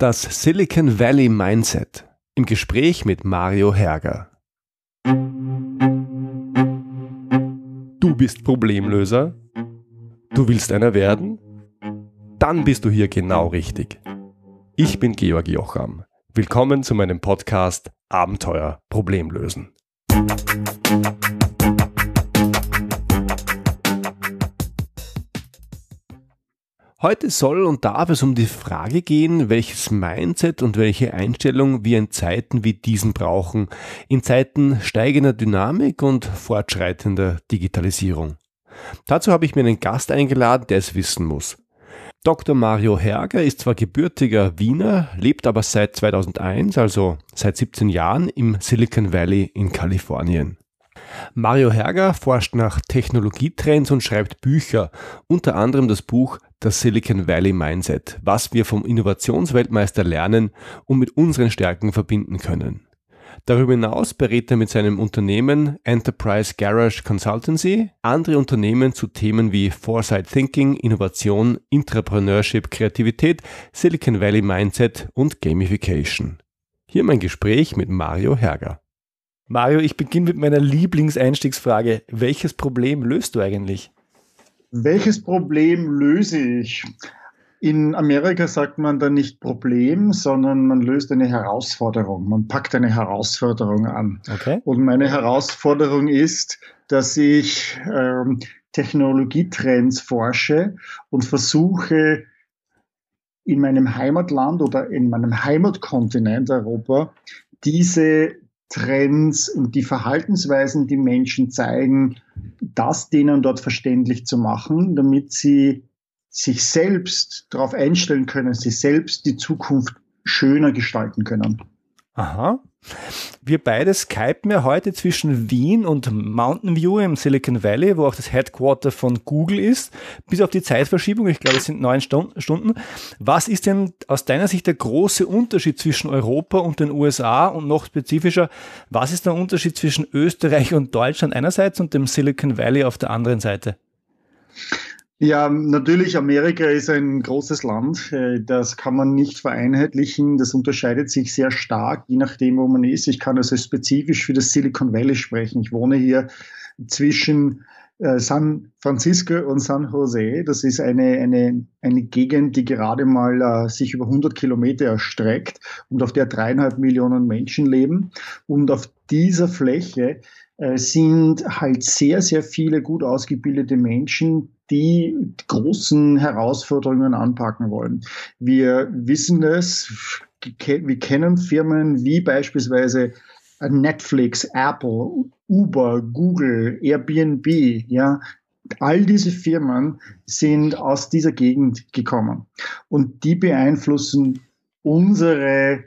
Das Silicon Valley Mindset im Gespräch mit Mario Herger. Du bist Problemlöser? Du willst einer werden? Dann bist du hier genau richtig. Ich bin Georg Jocham. Willkommen zu meinem Podcast Abenteuer Problemlösen. Heute soll und darf es um die Frage gehen, welches Mindset und welche Einstellung wir in Zeiten wie diesen brauchen, in Zeiten steigender Dynamik und fortschreitender Digitalisierung. Dazu habe ich mir einen Gast eingeladen, der es wissen muss. Dr. Mario Herger ist zwar gebürtiger Wiener, lebt aber seit 2001, also seit 17 Jahren, im Silicon Valley in Kalifornien. Mario Herger forscht nach Technologietrends und schreibt Bücher, unter anderem das Buch Das Silicon Valley Mindset, was wir vom Innovationsweltmeister lernen und mit unseren Stärken verbinden können. Darüber hinaus berät er mit seinem Unternehmen Enterprise Garage Consultancy andere Unternehmen zu Themen wie Foresight Thinking, Innovation, Entrepreneurship, Kreativität, Silicon Valley Mindset und Gamification. Hier mein Gespräch mit Mario Herger. Mario, ich beginne mit meiner Lieblingseinstiegsfrage. Welches Problem löst du eigentlich? Welches Problem löse ich? In Amerika sagt man dann nicht Problem, sondern man löst eine Herausforderung. Man packt eine Herausforderung an. Okay. Und meine Herausforderung ist, dass ich ähm, Technologietrends forsche und versuche, in meinem Heimatland oder in meinem Heimatkontinent Europa diese Trends und die Verhaltensweisen, die Menschen zeigen, das denen dort verständlich zu machen, damit sie sich selbst darauf einstellen können, sich selbst die Zukunft schöner gestalten können. Aha. Wir beide skypen ja heute zwischen Wien und Mountain View im Silicon Valley, wo auch das Headquarter von Google ist, bis auf die Zeitverschiebung. Ich glaube, es sind neun Stunden. Was ist denn aus deiner Sicht der große Unterschied zwischen Europa und den USA und noch spezifischer, was ist der Unterschied zwischen Österreich und Deutschland einerseits und dem Silicon Valley auf der anderen Seite? Ja, natürlich, Amerika ist ein großes Land. Äh, das kann man nicht vereinheitlichen. Das unterscheidet sich sehr stark, je nachdem, wo man ist. Ich kann also spezifisch für das Silicon Valley sprechen. Ich wohne hier zwischen äh, San Francisco und San Jose. Das ist eine, eine, eine Gegend, die gerade mal uh, sich über 100 Kilometer erstreckt und auf der dreieinhalb Millionen Menschen leben. Und auf dieser Fläche sind halt sehr, sehr viele gut ausgebildete Menschen, die großen Herausforderungen anpacken wollen. Wir wissen es, wir kennen Firmen wie beispielsweise Netflix, Apple, Uber, Google, Airbnb, ja, all diese Firmen sind aus dieser Gegend gekommen und die beeinflussen unsere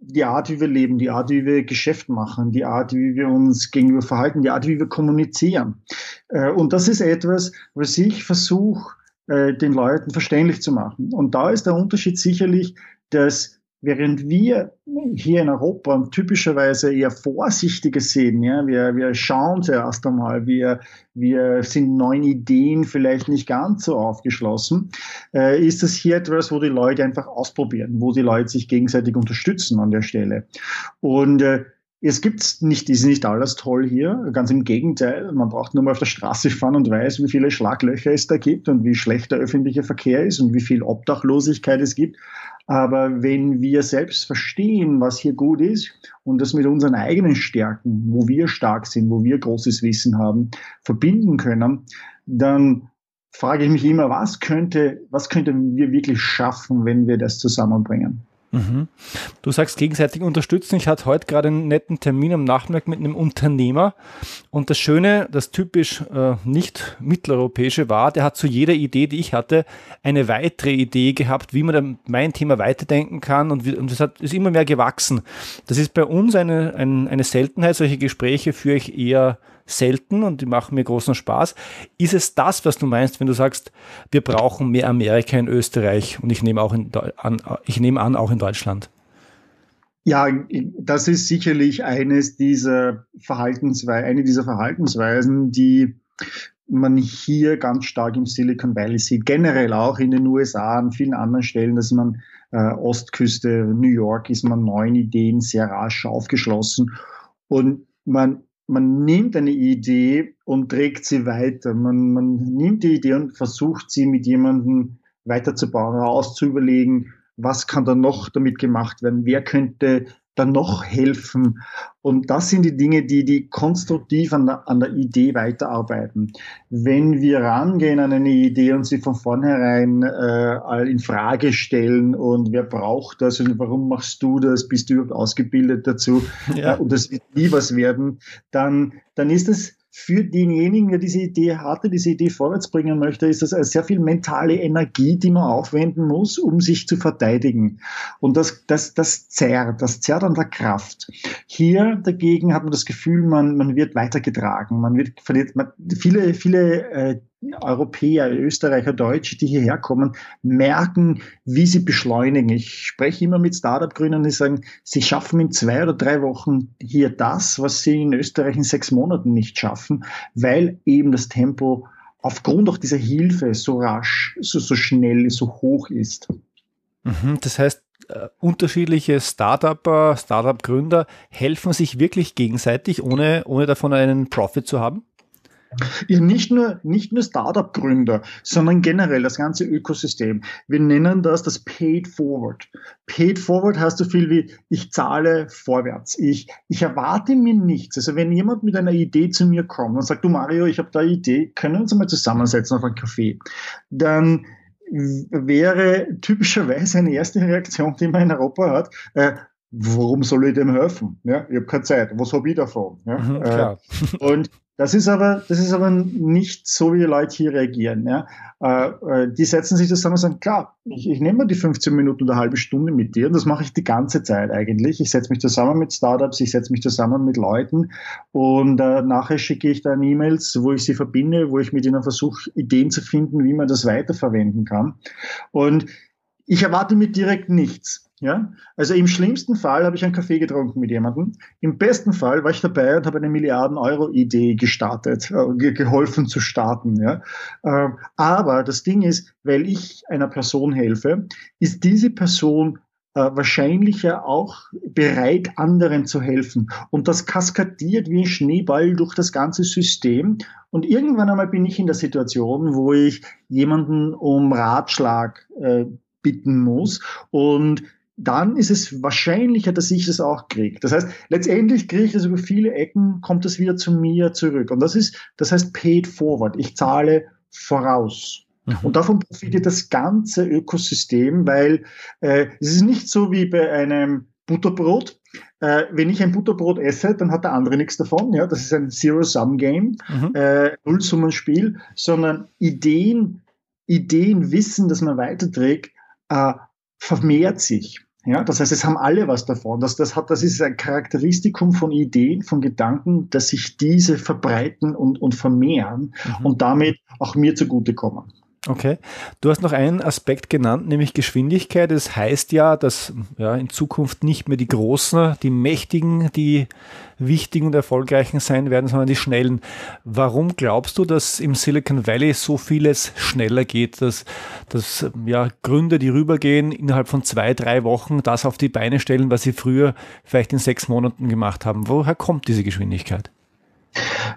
die Art, wie wir leben, die Art, wie wir Geschäft machen, die Art, wie wir uns gegenüber verhalten, die Art, wie wir kommunizieren. Äh, und das ist etwas, was ich versuche, äh, den Leuten verständlich zu machen. Und da ist der Unterschied sicherlich, dass Während wir hier in Europa typischerweise eher vorsichtiger sehen, ja, wir, wir schauen zuerst einmal, wir, wir sind neuen Ideen vielleicht nicht ganz so aufgeschlossen, äh, ist das hier etwas, wo die Leute einfach ausprobieren, wo die Leute sich gegenseitig unterstützen an der Stelle. Und äh, es gibt nicht, ist nicht alles toll hier. Ganz im Gegenteil. Man braucht nur mal auf der Straße fahren und weiß, wie viele Schlaglöcher es da gibt und wie schlecht der öffentliche Verkehr ist und wie viel Obdachlosigkeit es gibt. Aber wenn wir selbst verstehen, was hier gut ist und das mit unseren eigenen Stärken, wo wir stark sind, wo wir großes Wissen haben, verbinden können, dann frage ich mich immer, was könnte, was könnten wir wirklich schaffen, wenn wir das zusammenbringen? Mhm. Du sagst gegenseitig unterstützen. Ich hatte heute gerade einen netten Termin am Nachmittag mit einem Unternehmer. Und das Schöne, das typisch äh, nicht mitteleuropäische war, der hat zu jeder Idee, die ich hatte, eine weitere Idee gehabt, wie man mein Thema weiterdenken kann. Und, und das hat, ist immer mehr gewachsen. Das ist bei uns eine, ein, eine Seltenheit. Solche Gespräche führe ich eher selten und die machen mir großen Spaß. Ist es das, was du meinst, wenn du sagst, wir brauchen mehr Amerika in Österreich und ich nehme auch in, an, ich nehme an, auch in Deutschland? Ja, das ist sicherlich eines dieser Verhaltensweisen, eine dieser Verhaltensweisen, die man hier ganz stark im Silicon Valley sieht, generell auch in den USA, an vielen anderen Stellen, dass man äh, Ostküste, New York ist man neuen Ideen sehr rasch aufgeschlossen und man man nimmt eine Idee und trägt sie weiter. Man, man nimmt die Idee und versucht sie mit jemandem weiterzubauen, auszuüberlegen, was kann da noch damit gemacht werden, wer könnte dann noch helfen. Und das sind die Dinge, die, die konstruktiv an der, an der Idee weiterarbeiten. Wenn wir rangehen an eine Idee und sie von vornherein äh, in Frage stellen und wer braucht das und warum machst du das, bist du überhaupt ausgebildet dazu ja. äh, und das wird nie was werden, dann, dann ist es für denjenigen, der diese Idee hatte, diese Idee vorwärts bringen möchte, ist das sehr viel mentale Energie, die man aufwenden muss, um sich zu verteidigen. Und das, das, das zerrt, das zerrt an der Kraft. Hier dagegen hat man das Gefühl, man, man wird weitergetragen, man wird verliert, man, viele, viele äh, Europäer, Österreicher, Deutsche, die hierher kommen, merken, wie sie beschleunigen. Ich spreche immer mit Startup-Gründern, die sagen, sie schaffen in zwei oder drei Wochen hier das, was sie in Österreich in sechs Monaten nicht schaffen, weil eben das Tempo aufgrund auch dieser Hilfe so rasch, so, so schnell, so hoch ist. Mhm, das heißt, äh, unterschiedliche Startup, Startup-Gründer helfen sich wirklich gegenseitig, ohne, ohne davon einen Profit zu haben? Ja, nicht nur, nicht nur Startup-Gründer, sondern generell das ganze Ökosystem. Wir nennen das das Paid Forward. Paid Forward heißt so viel wie, ich zahle vorwärts. Ich, ich erwarte mir nichts. Also wenn jemand mit einer Idee zu mir kommt und sagt, du Mario, ich habe da eine Idee, können wir uns mal zusammensetzen auf einen Kaffee, dann wäre typischerweise eine erste Reaktion, die man in Europa hat, äh, warum soll ich dem helfen? Ja, ich habe keine Zeit. Was habe ich davon? Ja, mhm, äh, und das ist aber, das ist aber nicht so, wie die Leute hier reagieren. Ja. Äh, äh die setzen sich zusammen und sagen, klar, ich, ich nehme die 15 Minuten oder halbe Stunde mit dir und das mache ich die ganze Zeit eigentlich. Ich setze mich zusammen mit Startups, ich setze mich zusammen mit Leuten und äh, nachher schicke ich dann E-Mails, wo ich sie verbinde, wo ich mit ihnen versuche, Ideen zu finden, wie man das weiterverwenden kann. Und ich erwarte mir direkt nichts. Ja? Also im schlimmsten Fall habe ich einen Kaffee getrunken mit jemandem. Im besten Fall war ich dabei und habe eine Milliarden-Euro-Idee gestartet, äh, geholfen zu starten. Ja? Äh, aber das Ding ist, weil ich einer Person helfe, ist diese Person äh, wahrscheinlich ja auch bereit, anderen zu helfen. Und das kaskadiert wie ein Schneeball durch das ganze System. Und irgendwann einmal bin ich in der Situation, wo ich jemanden um Ratschlag äh, bitten muss. Und dann ist es wahrscheinlicher, dass ich das auch kriege. Das heißt, letztendlich kriege ich das über viele Ecken, kommt es wieder zu mir zurück. Und das ist, das heißt paid forward. Ich zahle voraus. Mhm. Und davon profitiert das ganze Ökosystem, weil äh, es ist nicht so wie bei einem Butterbrot. Äh, wenn ich ein Butterbrot esse, dann hat der andere nichts davon. Ja, das ist ein Zero-Sum-Game, mhm. äh, Nullsummenspiel, sondern Ideen, Ideen, Wissen, das man weiterträgt, äh, vermehrt sich. Ja, das heißt, es haben alle was davon. Das, das, hat, das ist ein Charakteristikum von Ideen, von Gedanken, dass sich diese verbreiten und, und vermehren mhm. und damit auch mir zugutekommen. Okay. Du hast noch einen Aspekt genannt, nämlich Geschwindigkeit. Das heißt ja, dass ja, in Zukunft nicht mehr die Großen, die Mächtigen, die Wichtigen und Erfolgreichen sein werden, sondern die Schnellen. Warum glaubst du, dass im Silicon Valley so vieles schneller geht, dass, dass ja, Gründer, die rübergehen, innerhalb von zwei, drei Wochen das auf die Beine stellen, was sie früher vielleicht in sechs Monaten gemacht haben? Woher kommt diese Geschwindigkeit?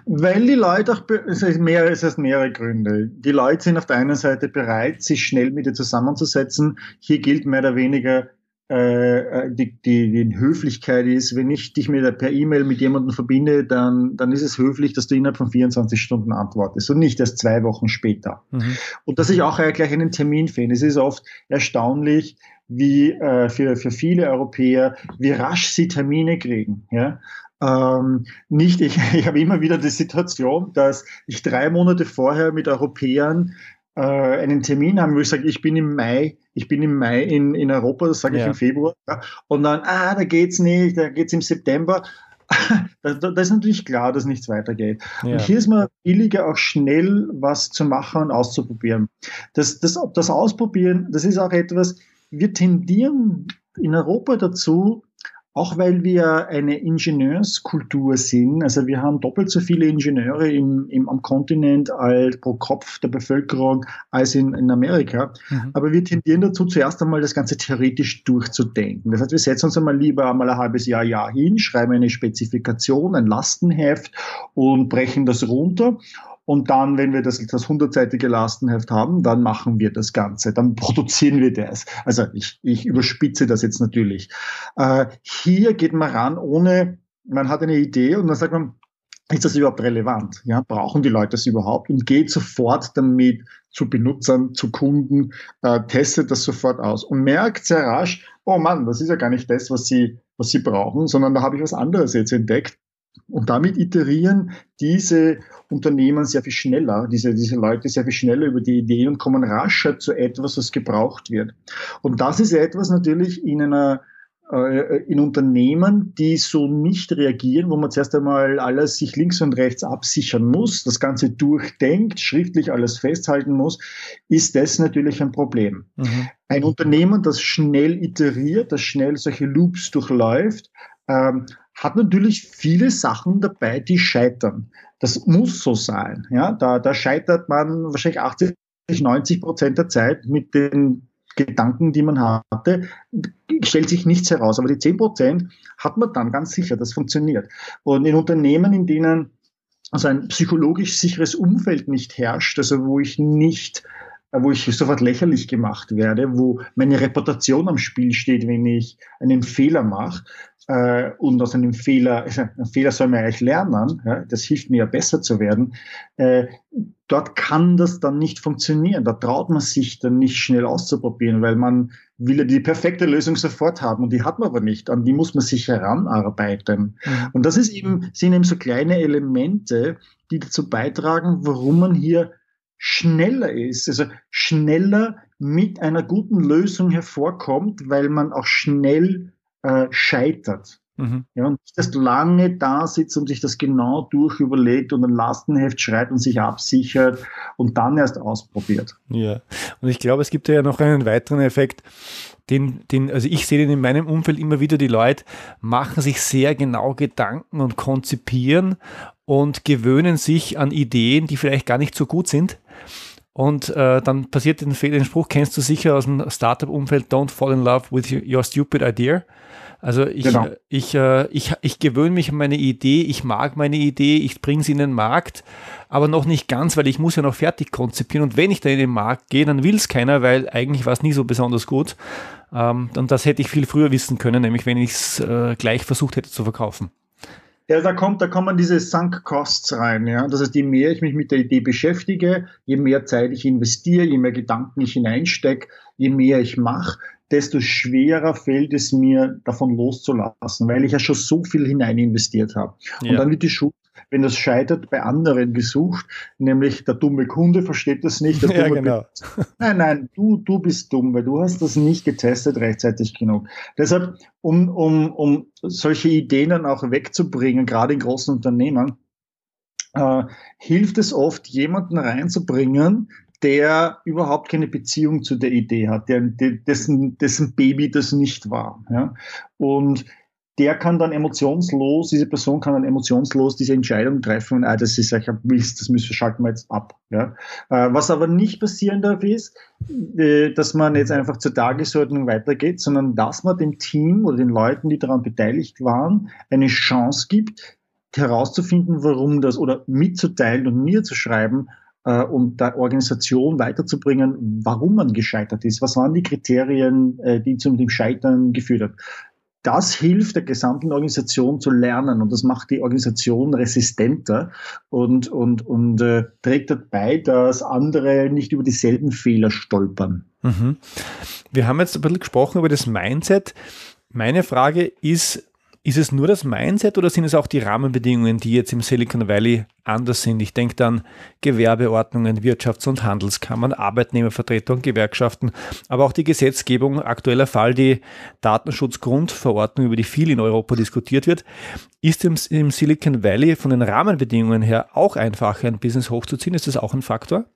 Weil die Leute auch, es ist, mehrere, es ist mehrere Gründe. Die Leute sind auf der einen Seite bereit, sich schnell mit dir zusammenzusetzen. Hier gilt mehr oder weniger, äh, äh die, die, die Höflichkeit ist, wenn ich dich mit, per E-Mail mit jemandem verbinde, dann, dann ist es höflich, dass du innerhalb von 24 Stunden antwortest und nicht erst zwei Wochen später. Mhm. Und dass ich auch gleich einen Termin finde. Es ist oft erstaunlich, wie äh, für, für viele Europäer, wie rasch sie Termine kriegen. Ja? Ähm, nicht, ich, ich habe immer wieder die Situation, dass ich drei Monate vorher mit Europäern äh, einen Termin habe, wo ich sage, ich bin im Mai, ich bin im Mai in, in Europa, das sage ich ja. im Februar, ja, und dann, ah, da geht's nicht, da geht's im September. da, da, ist natürlich klar, dass nichts weitergeht. Ja. Und hier ist man billiger, auch schnell was zu machen und auszuprobieren. Das, das, das Ausprobieren, das ist auch etwas, wir tendieren in Europa dazu, auch weil wir eine Ingenieurskultur sind. Also wir haben doppelt so viele Ingenieure im, im, am Kontinent als pro Kopf der Bevölkerung als in, in Amerika. Mhm. Aber wir tendieren dazu, zuerst einmal das Ganze theoretisch durchzudenken. Das heißt, wir setzen uns einmal lieber einmal ein halbes Jahr, Jahr hin, schreiben eine Spezifikation, ein Lastenheft und brechen das runter und dann, wenn wir das, das hundertseitige Lastenheft haben, dann machen wir das Ganze, dann produzieren wir das. Also ich, ich überspitze das jetzt natürlich. Äh, hier geht man ran, ohne, man hat eine Idee und dann sagt man, ist das überhaupt relevant? Ja, brauchen die Leute das überhaupt? Und geht sofort damit zu Benutzern, zu Kunden, äh, testet das sofort aus und merkt sehr rasch, oh Mann, das ist ja gar nicht das, was sie, was sie brauchen, sondern da habe ich was anderes jetzt entdeckt. Und damit iterieren diese Unternehmen sehr viel schneller, diese, diese Leute sehr viel schneller über die Idee und kommen rascher zu etwas, was gebraucht wird. Und das ist etwas natürlich in einer äh, in Unternehmen, die so nicht reagieren, wo man zuerst einmal alles sich links und rechts absichern muss, das Ganze durchdenkt, schriftlich alles festhalten muss, ist das natürlich ein Problem. Mhm. Ein Unternehmen, das schnell iteriert, das schnell solche Loops durchläuft, ähm, hat natürlich viele Sachen dabei, die scheitern. Das muss so sein. Ja, da, da scheitert man wahrscheinlich 80, 90 Prozent der Zeit mit den Gedanken, die man hatte, stellt sich nichts heraus. Aber die 10 Prozent hat man dann ganz sicher, das funktioniert. Und in Unternehmen, in denen also ein psychologisch sicheres Umfeld nicht herrscht, also wo ich nicht wo ich sofort lächerlich gemacht werde, wo meine Reputation am Spiel steht, wenn ich einen Fehler mache, äh, und aus einem Fehler, also ein Fehler soll man eigentlich lernen, ja, das hilft mir ja besser zu werden, äh, dort kann das dann nicht funktionieren. Da traut man sich dann nicht schnell auszuprobieren, weil man will ja die perfekte Lösung sofort haben und die hat man aber nicht. An die muss man sich heranarbeiten. Mhm. Und das ist eben, sind eben so kleine Elemente, die dazu beitragen, warum man hier schneller ist, also schneller mit einer guten Lösung hervorkommt, weil man auch schnell äh, scheitert. Mhm. Ja, und nicht erst lange da sitzt und sich das genau durchüberlegt und ein Lastenheft schreibt und sich absichert und dann erst ausprobiert. Ja, und ich glaube, es gibt ja noch einen weiteren Effekt, den, den, also ich sehe den in meinem Umfeld immer wieder, die Leute machen sich sehr genau Gedanken und konzipieren und gewöhnen sich an Ideen, die vielleicht gar nicht so gut sind. Und äh, dann passiert den, den Spruch, kennst du sicher aus dem Startup-Umfeld, don't fall in love with your stupid idea. Also ich, genau. ich, äh, ich, ich gewöhne mich an meine Idee, ich mag meine Idee, ich bringe sie in den Markt, aber noch nicht ganz, weil ich muss ja noch fertig konzipieren und wenn ich da in den Markt gehe, dann will es keiner, weil eigentlich war es nie so besonders gut. Ähm, und das hätte ich viel früher wissen können, nämlich wenn ich es äh, gleich versucht hätte zu verkaufen. Ja, da kommt, da kommen diese Sunk Costs rein. Ja? Das heißt, je mehr ich mich mit der Idee beschäftige, je mehr Zeit ich investiere, je mehr Gedanken ich hineinstecke, je mehr ich mache, desto schwerer fällt es mir, davon loszulassen, weil ich ja schon so viel hinein investiert habe. Ja. Und dann wird die Schuld, wenn das scheitert, bei anderen gesucht, nämlich der dumme Kunde versteht das nicht. ja, genau. nein, nein, du, du bist dumm, weil du hast das nicht getestet rechtzeitig genug. Deshalb, um, um, um solche Ideen dann auch wegzubringen, gerade in großen Unternehmen, äh, hilft es oft, jemanden reinzubringen, der überhaupt keine Beziehung zu der Idee hat, der, dessen, dessen Baby das nicht war. Ja? Und der kann dann emotionslos, diese Person kann dann emotionslos diese Entscheidung treffen, ah, das ist eigentlich ein Mist, das müssen schalten wir jetzt ab. Ja? Äh, was aber nicht passieren darf, ist, äh, dass man jetzt einfach zur Tagesordnung weitergeht, sondern dass man dem Team oder den Leuten, die daran beteiligt waren, eine Chance gibt, herauszufinden, warum das oder mitzuteilen und mir zu schreiben, äh, um der Organisation weiterzubringen, warum man gescheitert ist. Was waren die Kriterien, äh, die zu dem Scheitern geführt haben? Das hilft der gesamten Organisation zu lernen und das macht die Organisation resistenter und, und, und äh, trägt dabei, dass andere nicht über dieselben Fehler stolpern. Mhm. Wir haben jetzt ein bisschen gesprochen über das Mindset. Meine Frage ist, ist es nur das Mindset oder sind es auch die Rahmenbedingungen, die jetzt im Silicon Valley anders sind? Ich denke dann Gewerbeordnungen, Wirtschafts- und Handelskammern, Arbeitnehmervertretungen, Gewerkschaften, aber auch die Gesetzgebung. Aktueller Fall die Datenschutzgrundverordnung, über die viel in Europa diskutiert wird. Ist im, im Silicon Valley von den Rahmenbedingungen her auch einfacher, ein Business hochzuziehen? Ist das auch ein Faktor?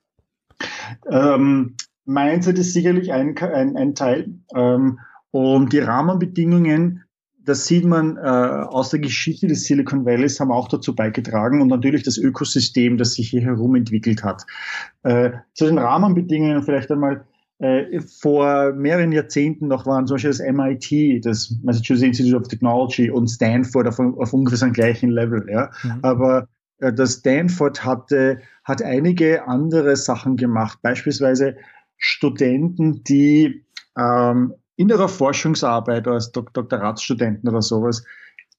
Ähm, Mindset ist sicherlich ein, ein, ein Teil. Ähm, und die Rahmenbedingungen das sieht man äh, aus der Geschichte des Silicon Valleys, haben auch dazu beigetragen und natürlich das Ökosystem, das sich hier herum entwickelt hat. Äh, zu den Rahmenbedingungen vielleicht einmal. Äh, vor mehreren Jahrzehnten noch waren zum Beispiel das MIT, das Massachusetts Institute of Technology und Stanford auf, auf ungefähr dem gleichen Level. Ja. Mhm. Aber äh, das Stanford hatte, hat einige andere Sachen gemacht, beispielsweise Studenten, die ähm, in ihrer Forschungsarbeit als Dok Doktoratsstudenten oder sowas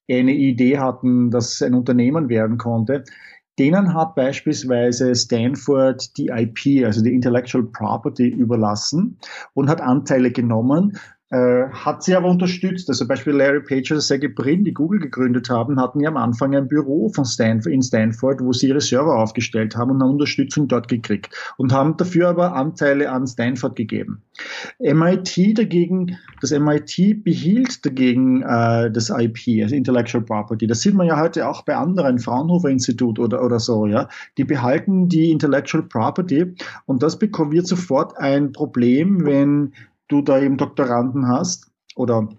eine Idee hatten, dass ein Unternehmen werden konnte, denen hat beispielsweise Stanford die IP, also die Intellectual Property, überlassen und hat Anteile genommen äh, hat sie aber unterstützt. Also Beispiel Larry Page und Sergey Brin, die Google gegründet haben, hatten ja am Anfang ein Büro von Stanford, in Stanford, wo sie ihre Server aufgestellt haben und eine Unterstützung dort gekriegt und haben dafür aber Anteile an Stanford gegeben. MIT dagegen, das MIT behielt dagegen äh, das IP, also Intellectual Property. Das sieht man ja heute auch bei anderen, Fraunhofer Institut oder, oder so, ja. Die behalten die Intellectual Property und das bekommt wird sofort ein Problem, wenn du da eben Doktoranden hast oder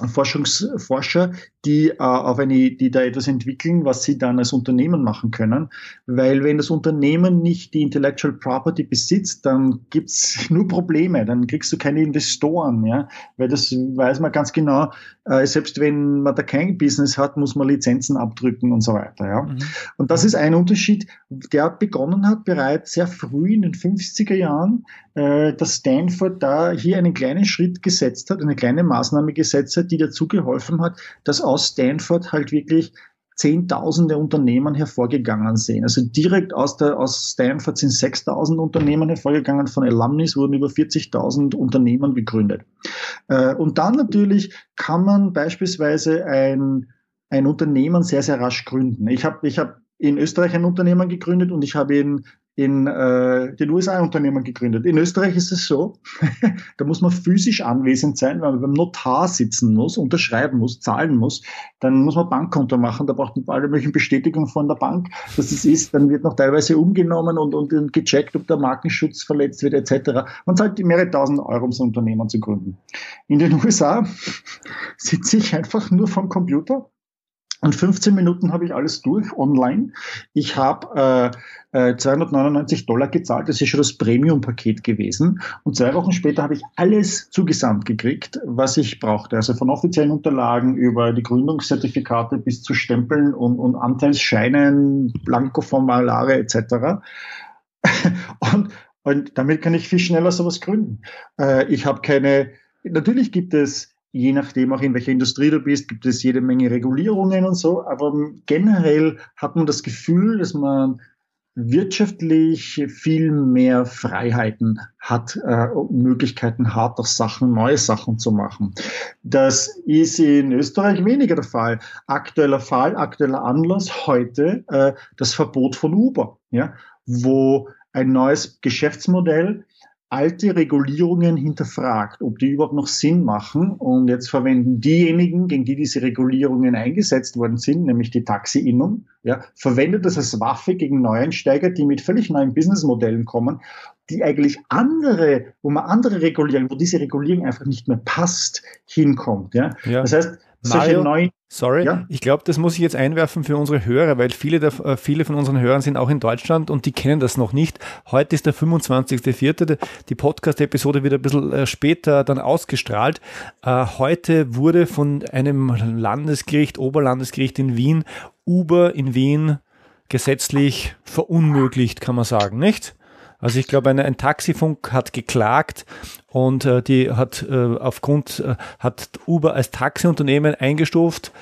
Forschungsforscher, die äh, auf eine, die da etwas entwickeln, was sie dann als Unternehmen machen können. Weil wenn das Unternehmen nicht die Intellectual Property besitzt, dann gibt's nur Probleme, dann kriegst du keine Investoren, ja. Weil das weiß man ganz genau, äh, selbst wenn man da kein Business hat, muss man Lizenzen abdrücken und so weiter, ja. Mhm. Und das ist ein Unterschied, der begonnen hat bereits sehr früh in den 50er Jahren, äh, dass Stanford da hier einen kleinen Schritt gesetzt hat, eine kleine Maßnahme gesetzt hat, die dazu geholfen hat, dass aus Stanford halt wirklich Zehntausende Unternehmen hervorgegangen sind. Also direkt aus, der, aus Stanford sind 6000 Unternehmen hervorgegangen, von Alumnis wurden über 40.000 Unternehmen gegründet. Äh, und dann natürlich kann man beispielsweise ein, ein Unternehmen sehr, sehr rasch gründen. Ich habe ich hab in Österreich ein Unternehmen gegründet und ich habe in in äh, den USA Unternehmen gegründet. In Österreich ist es so, da muss man physisch anwesend sein, weil man beim Notar sitzen muss, unterschreiben muss, zahlen muss. Dann muss man Bankkonto machen, da braucht man alle möglichen Bestätigungen von der Bank, dass es ist. Dann wird noch teilweise umgenommen und, und gecheckt, ob der Markenschutz verletzt wird etc. Man zahlt mehrere tausend Euro, um so ein Unternehmen zu gründen. In den USA sitze ich einfach nur vom Computer und 15 Minuten habe ich alles durch online. Ich habe äh, äh, 299 Dollar gezahlt, das ist schon das Premium-Paket gewesen. Und zwei Wochen später habe ich alles zugesandt gekriegt, was ich brauchte. Also von offiziellen Unterlagen über die Gründungszertifikate bis zu Stempeln und, und Anteilsscheinen, Blankoformulare etc. und, und damit kann ich viel schneller sowas gründen. Äh, ich habe keine, natürlich gibt es je nachdem auch in welcher Industrie du bist, gibt es jede Menge Regulierungen und so. Aber generell hat man das Gefühl, dass man wirtschaftlich viel mehr Freiheiten hat, äh, Möglichkeiten hat, auch Sachen, neue Sachen zu machen. Das ist in Österreich weniger der Fall. Aktueller Fall, aktueller Anlass heute äh, das Verbot von Uber, ja, wo ein neues Geschäftsmodell alte Regulierungen hinterfragt, ob die überhaupt noch Sinn machen. Und jetzt verwenden diejenigen, gegen die diese Regulierungen eingesetzt worden sind, nämlich die Taxi-Innung, ja, verwendet das als Waffe gegen Neueinsteiger, die mit völlig neuen Businessmodellen kommen, die eigentlich andere, wo man andere Regulierungen, wo diese Regulierung einfach nicht mehr passt, hinkommt. Ja. ja. Das heißt, solche Mario, neuen Sorry, ja? ich glaube, das muss ich jetzt einwerfen für unsere Hörer, weil viele, der, äh, viele von unseren Hörern sind auch in Deutschland und die kennen das noch nicht. Heute ist der 25.04. Die Podcast-Episode wird ein bisschen äh, später dann ausgestrahlt. Äh, heute wurde von einem Landesgericht, Oberlandesgericht in Wien, Uber in Wien gesetzlich verunmöglicht, kann man sagen, nicht? Also ich glaube, ein, ein Taxifunk hat geklagt und äh, die hat äh, aufgrund, äh, hat Uber als Taxiunternehmen eingestuft,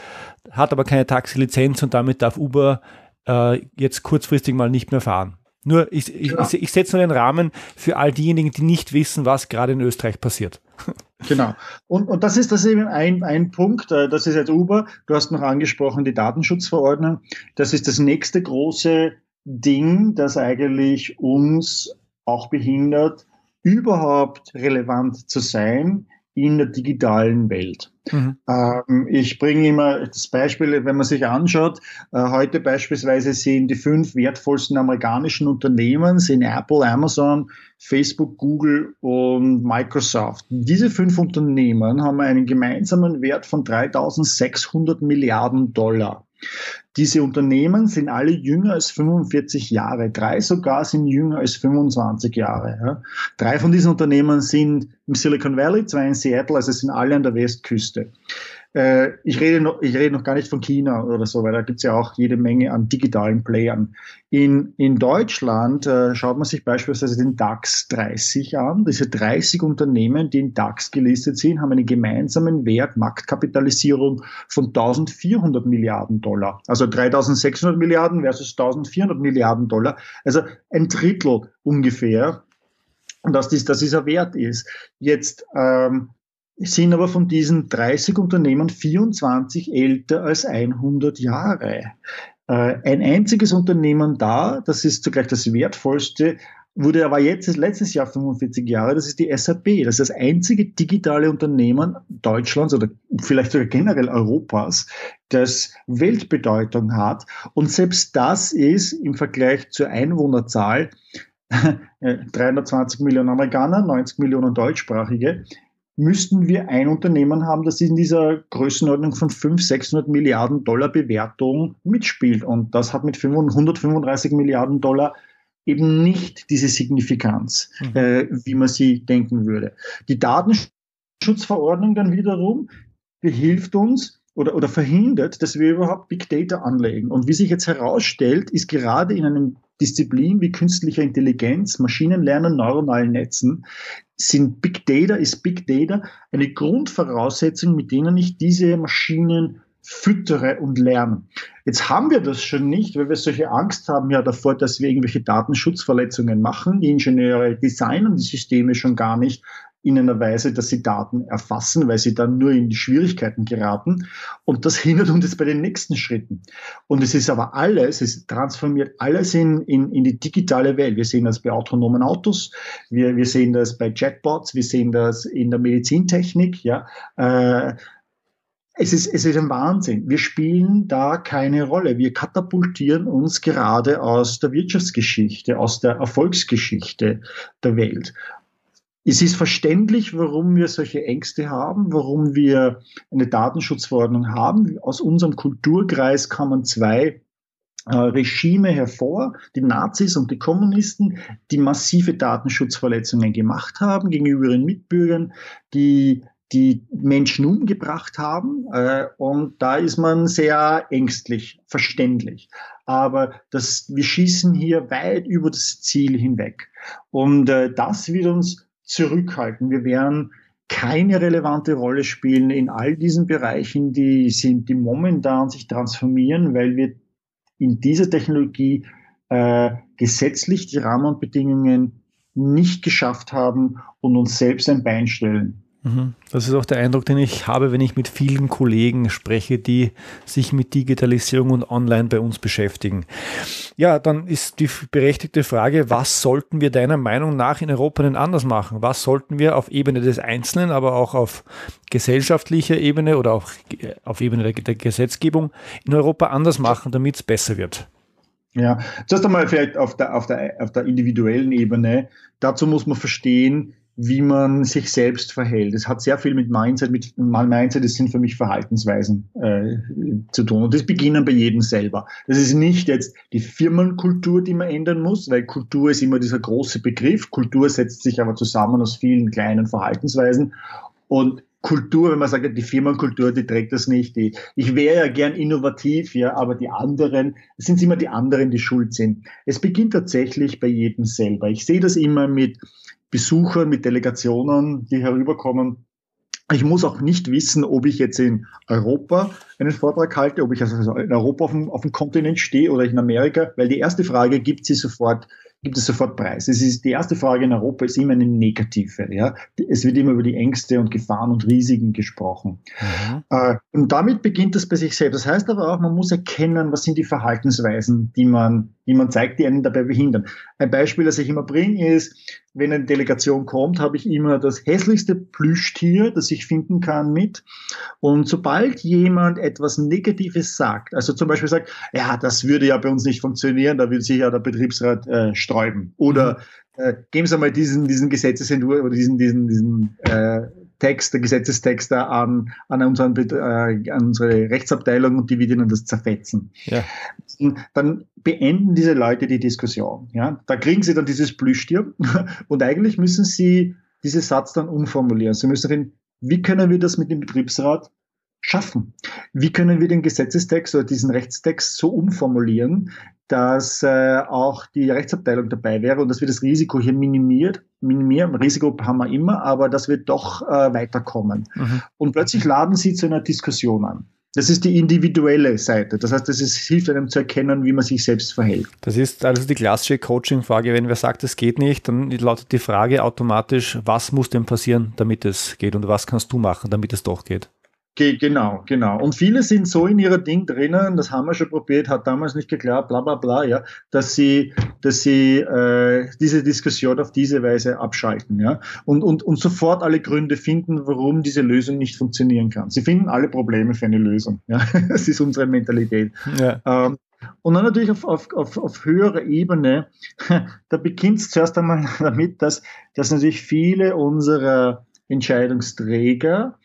hat aber keine Taxilizenz und damit darf Uber äh, jetzt kurzfristig mal nicht mehr fahren. Nur, ich, ich, genau. ich, ich setze nur den Rahmen für all diejenigen, die nicht wissen, was gerade in Österreich passiert. Genau. Und, und das ist das eben ein, ein Punkt. Äh, das ist jetzt Uber. Du hast noch angesprochen, die Datenschutzverordnung. Das ist das nächste große Ding, das eigentlich uns auch behindert, überhaupt relevant zu sein in der digitalen Welt. Mhm. Ähm, ich bringe immer das Beispiel, wenn man sich anschaut, äh, heute beispielsweise sind die fünf wertvollsten amerikanischen Unternehmen sind Apple, Amazon, Facebook, Google und Microsoft. Diese fünf Unternehmen haben einen gemeinsamen Wert von 3600 Milliarden Dollar. Diese Unternehmen sind alle jünger als 45 Jahre. Drei sogar sind jünger als 25 Jahre. Ja. Drei von diesen Unternehmen sind im Silicon Valley, zwei in Seattle, also sind alle an der Westküste. Äh, ich, rede noch, ich rede noch gar nicht von China oder so, weil da gibt es ja auch jede Menge an digitalen Playern. In, in Deutschland äh, schaut man sich beispielsweise den DAX 30 an. Diese 30 Unternehmen, die in DAX gelistet sind, haben einen gemeinsamen Wert, Marktkapitalisierung von 1400 Milliarden Dollar. Also 3600 Milliarden versus 1400 Milliarden Dollar. Also ein Drittel ungefähr und dass dies, dass dieser Wert ist. Jetzt ähm, sind aber von diesen 30 Unternehmen 24 älter als 100 Jahre. Äh, ein einziges Unternehmen da, das ist zugleich das wertvollste, wurde aber jetzt letztes Jahr 45 Jahre, das ist die SAP. Das ist das einzige digitale Unternehmen Deutschlands oder vielleicht sogar generell Europas, das Weltbedeutung hat. Und selbst das ist im Vergleich zur Einwohnerzahl 320 Millionen Amerikaner, 90 Millionen Deutschsprachige, müssten wir ein Unternehmen haben, das in dieser Größenordnung von 500, 600 Milliarden Dollar Bewertung mitspielt. Und das hat mit 135 Milliarden Dollar eben nicht diese Signifikanz, mhm. äh, wie man sie denken würde. Die Datenschutzverordnung dann wiederum behilft uns, oder, oder verhindert, dass wir überhaupt Big Data anlegen. Und wie sich jetzt herausstellt, ist gerade in einem Disziplin wie künstlicher Intelligenz, Maschinenlernen, neuronalen Netzen, sind Big Data, ist Big Data eine Grundvoraussetzung, mit denen ich diese Maschinen füttere und lerne. Jetzt haben wir das schon nicht, weil wir solche Angst haben ja davor, dass wir irgendwelche Datenschutzverletzungen machen. Die Ingenieure designen die Systeme schon gar nicht in einer Weise, dass sie Daten erfassen, weil sie dann nur in die Schwierigkeiten geraten. Und das hindert uns jetzt bei den nächsten Schritten. Und es ist aber alles, es transformiert alles in, in, in die digitale Welt. Wir sehen das bei autonomen Autos, wir, wir sehen das bei Chatbots, wir sehen das in der Medizintechnik, ja. Äh, es ist, es ist ein Wahnsinn. Wir spielen da keine Rolle. Wir katapultieren uns gerade aus der Wirtschaftsgeschichte, aus der Erfolgsgeschichte der Welt. Es ist verständlich, warum wir solche Ängste haben, warum wir eine Datenschutzverordnung haben. Aus unserem Kulturkreis kamen zwei äh, Regime hervor, die Nazis und die Kommunisten, die massive Datenschutzverletzungen gemacht haben gegenüber ihren Mitbürgern, die die Menschen umgebracht haben. Äh, und da ist man sehr ängstlich, verständlich. Aber das, wir schießen hier weit über das Ziel hinweg. Und äh, das wird uns zurückhalten. Wir werden keine relevante Rolle spielen in all diesen Bereichen, die sind, die momentan sich transformieren, weil wir in dieser Technologie äh, gesetzlich die Rahmenbedingungen nicht geschafft haben und uns selbst ein Bein stellen. Mhm. Das ist auch der Eindruck, den ich habe, wenn ich mit vielen Kollegen spreche, die sich mit Digitalisierung und Online bei uns beschäftigen. Ja, dann ist die berechtigte Frage, was sollten wir deiner Meinung nach in Europa denn anders machen? Was sollten wir auf Ebene des Einzelnen, aber auch auf gesellschaftlicher Ebene oder auch auf Ebene der, der Gesetzgebung in Europa anders machen, damit es besser wird? Ja, zuerst einmal vielleicht auf der, auf der, auf der individuellen Ebene. Dazu muss man verstehen, wie man sich selbst verhält. Es hat sehr viel mit Mindset, mit Mindset, das sind für mich Verhaltensweisen äh, zu tun. Und das beginnen bei jedem selber. Das ist nicht jetzt die Firmenkultur, die man ändern muss, weil Kultur ist immer dieser große Begriff. Kultur setzt sich aber zusammen aus vielen kleinen Verhaltensweisen. Und Kultur, wenn man sagt, die Firmenkultur, die trägt das nicht. Die, ich wäre ja gern innovativ, ja, aber die anderen, es sind immer die anderen, die schuld sind. Es beginnt tatsächlich bei jedem selber. Ich sehe das immer mit Besuchern, mit Delegationen, die herüberkommen. Ich muss auch nicht wissen, ob ich jetzt in Europa einen Vortrag halte, ob ich also in Europa auf dem, auf dem Kontinent stehe oder in Amerika, weil die erste Frage gibt sie sofort, gibt es sofort Preis. Es ist, die erste Frage in Europa ist immer eine negative. Ja? Es wird immer über die Ängste und Gefahren und Risiken gesprochen. Mhm. Äh, und damit beginnt das bei sich selbst. Das heißt aber auch, man muss erkennen, was sind die Verhaltensweisen, die man die man zeigt, die einen dabei behindern. Ein Beispiel, das ich immer bringe, ist, wenn eine Delegation kommt, habe ich immer das hässlichste Plüschtier, das ich finden kann, mit. Und sobald jemand etwas Negatives sagt, also zum Beispiel sagt, ja, das würde ja bei uns nicht funktionieren, da würde sich ja der Betriebsrat äh, sträuben. Oder mhm. äh, geben Sie mal diesen, diesen Gesetzesentwurf oder diesen, diesen, diesen äh, Text, der Gesetzestext an, an, unseren, äh, an unsere Rechtsabteilung und die wird ihnen das zerfetzen. Ja. Dann beenden diese Leute die Diskussion. Ja? Da kriegen sie dann dieses Plüschtier und eigentlich müssen sie diesen Satz dann umformulieren. Sie müssen reden, wie können wir das mit dem Betriebsrat schaffen? Wie können wir den Gesetzestext oder diesen Rechtstext so umformulieren, dass äh, auch die Rechtsabteilung dabei wäre und dass wir das Risiko hier minimiert, minimieren. Risiko haben wir immer, aber dass wir doch äh, weiterkommen. Mhm. Und plötzlich laden sie zu einer Diskussion an. Das ist die individuelle Seite. Das heißt, es hilft einem zu erkennen, wie man sich selbst verhält. Das ist also die klassische Coaching-Frage. Wenn wer sagt, es geht nicht, dann lautet die Frage automatisch, was muss denn passieren, damit es geht und was kannst du machen, damit es doch geht? Ge genau, genau. Und viele sind so in ihrer Ding drinnen, das haben wir schon probiert, hat damals nicht geklappt, bla bla bla, ja, dass sie, dass sie äh, diese Diskussion auf diese Weise abschalten, ja, und, und, und sofort alle Gründe finden, warum diese Lösung nicht funktionieren kann. Sie finden alle Probleme für eine Lösung, ja. Das ist unsere Mentalität. Ja. Ähm, und dann natürlich auf, auf, auf, auf höherer Ebene, da beginnt es zuerst einmal damit, dass, dass natürlich viele unserer Entscheidungsträger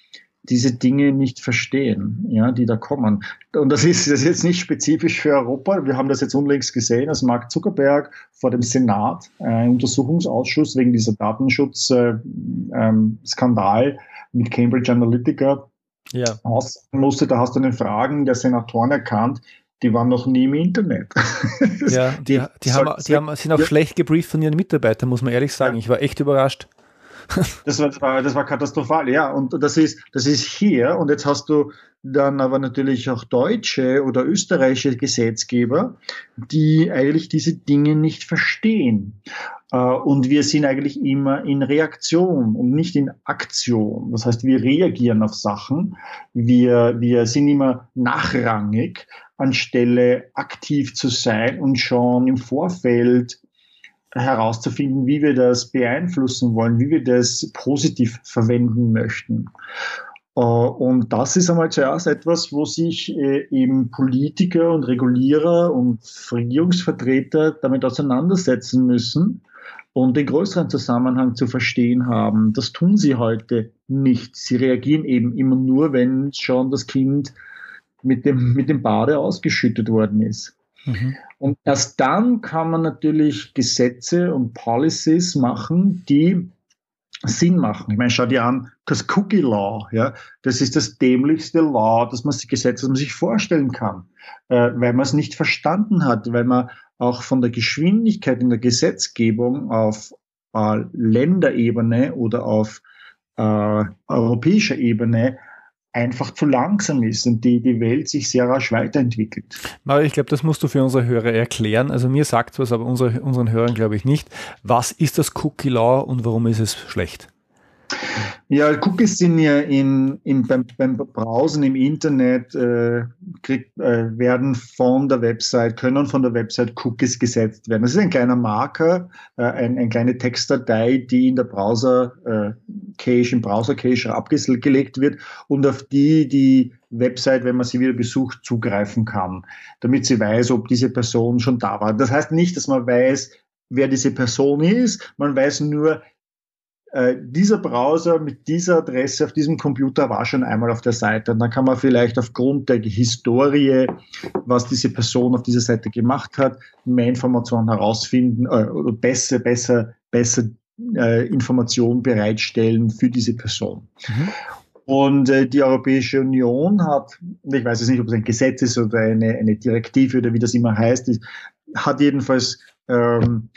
diese Dinge nicht verstehen, ja, die da kommen. Und das ist, das ist jetzt nicht spezifisch für Europa. Wir haben das jetzt unlängst gesehen, als Mark Zuckerberg vor dem Senat äh, einen Untersuchungsausschuss wegen dieser Datenschutzskandal äh, ähm, mit Cambridge Analytica ja. aus musste. Da hast du den Fragen der Senatoren erkannt, die waren noch nie im Internet. ja, die, die, haben, die haben, sind auch ja. schlecht gebrieft von ihren Mitarbeitern, muss man ehrlich sagen. Ich war echt überrascht. Das war, das war, das war katastrophal, ja. Und das ist, das ist hier. Und jetzt hast du dann aber natürlich auch deutsche oder österreichische Gesetzgeber, die eigentlich diese Dinge nicht verstehen. Äh, und wir sind eigentlich immer in Reaktion und nicht in Aktion. Das heißt, wir reagieren auf Sachen. Wir, wir sind immer nachrangig, anstelle aktiv zu sein und schon im Vorfeld herauszufinden, wie wir das beeinflussen wollen, wie wir das positiv verwenden möchten. Äh, und das ist einmal zuerst etwas, wo sich äh, eben Politiker und Regulierer und Regierungsvertreter damit auseinandersetzen müssen und den größeren Zusammenhang zu verstehen haben. Das tun sie heute nicht. Sie reagieren eben immer nur, wenn schon das Kind mit dem, mit dem Bade ausgeschüttet worden ist. Mhm. Und erst dann kann man natürlich Gesetze und Policies machen, die Sinn machen. Ich meine, schau dir an, das Cookie Law, ja, das ist das dämlichste Law, das man sich Gesetz, das man sich vorstellen kann, äh, weil man es nicht verstanden hat, weil man auch von der Geschwindigkeit in der Gesetzgebung auf äh, Länderebene oder auf äh, europäischer Ebene einfach zu langsam ist und die, die Welt sich sehr rasch weiterentwickelt. Mario, ich glaube, das musst du für unsere Hörer erklären. Also mir sagt was, aber unsere, unseren Hörern glaube ich nicht. Was ist das Cookie Law und warum ist es schlecht? Ja, Cookies sind ja in, in, beim, beim Browsen im Internet, äh, krieg, äh, werden von der Website, können von der Website Cookies gesetzt werden. Das ist ein kleiner Marker, äh, ein, eine kleine Textdatei, die in der Browser äh, im Browser Cache abgelegt wird und auf die die Website, wenn man sie wieder besucht, zugreifen kann, damit sie weiß, ob diese Person schon da war. Das heißt nicht, dass man weiß, wer diese Person ist, man weiß nur, äh, dieser Browser mit dieser Adresse auf diesem Computer war schon einmal auf der Seite. Und dann kann man vielleicht aufgrund der Historie, was diese Person auf dieser Seite gemacht hat, mehr Informationen herausfinden äh, oder besser, besser, besser äh, Informationen bereitstellen für diese Person. Mhm. Und äh, die Europäische Union hat, ich weiß jetzt nicht, ob es ein Gesetz ist oder eine, eine Direktive oder wie das immer heißt, hat jedenfalls ähm,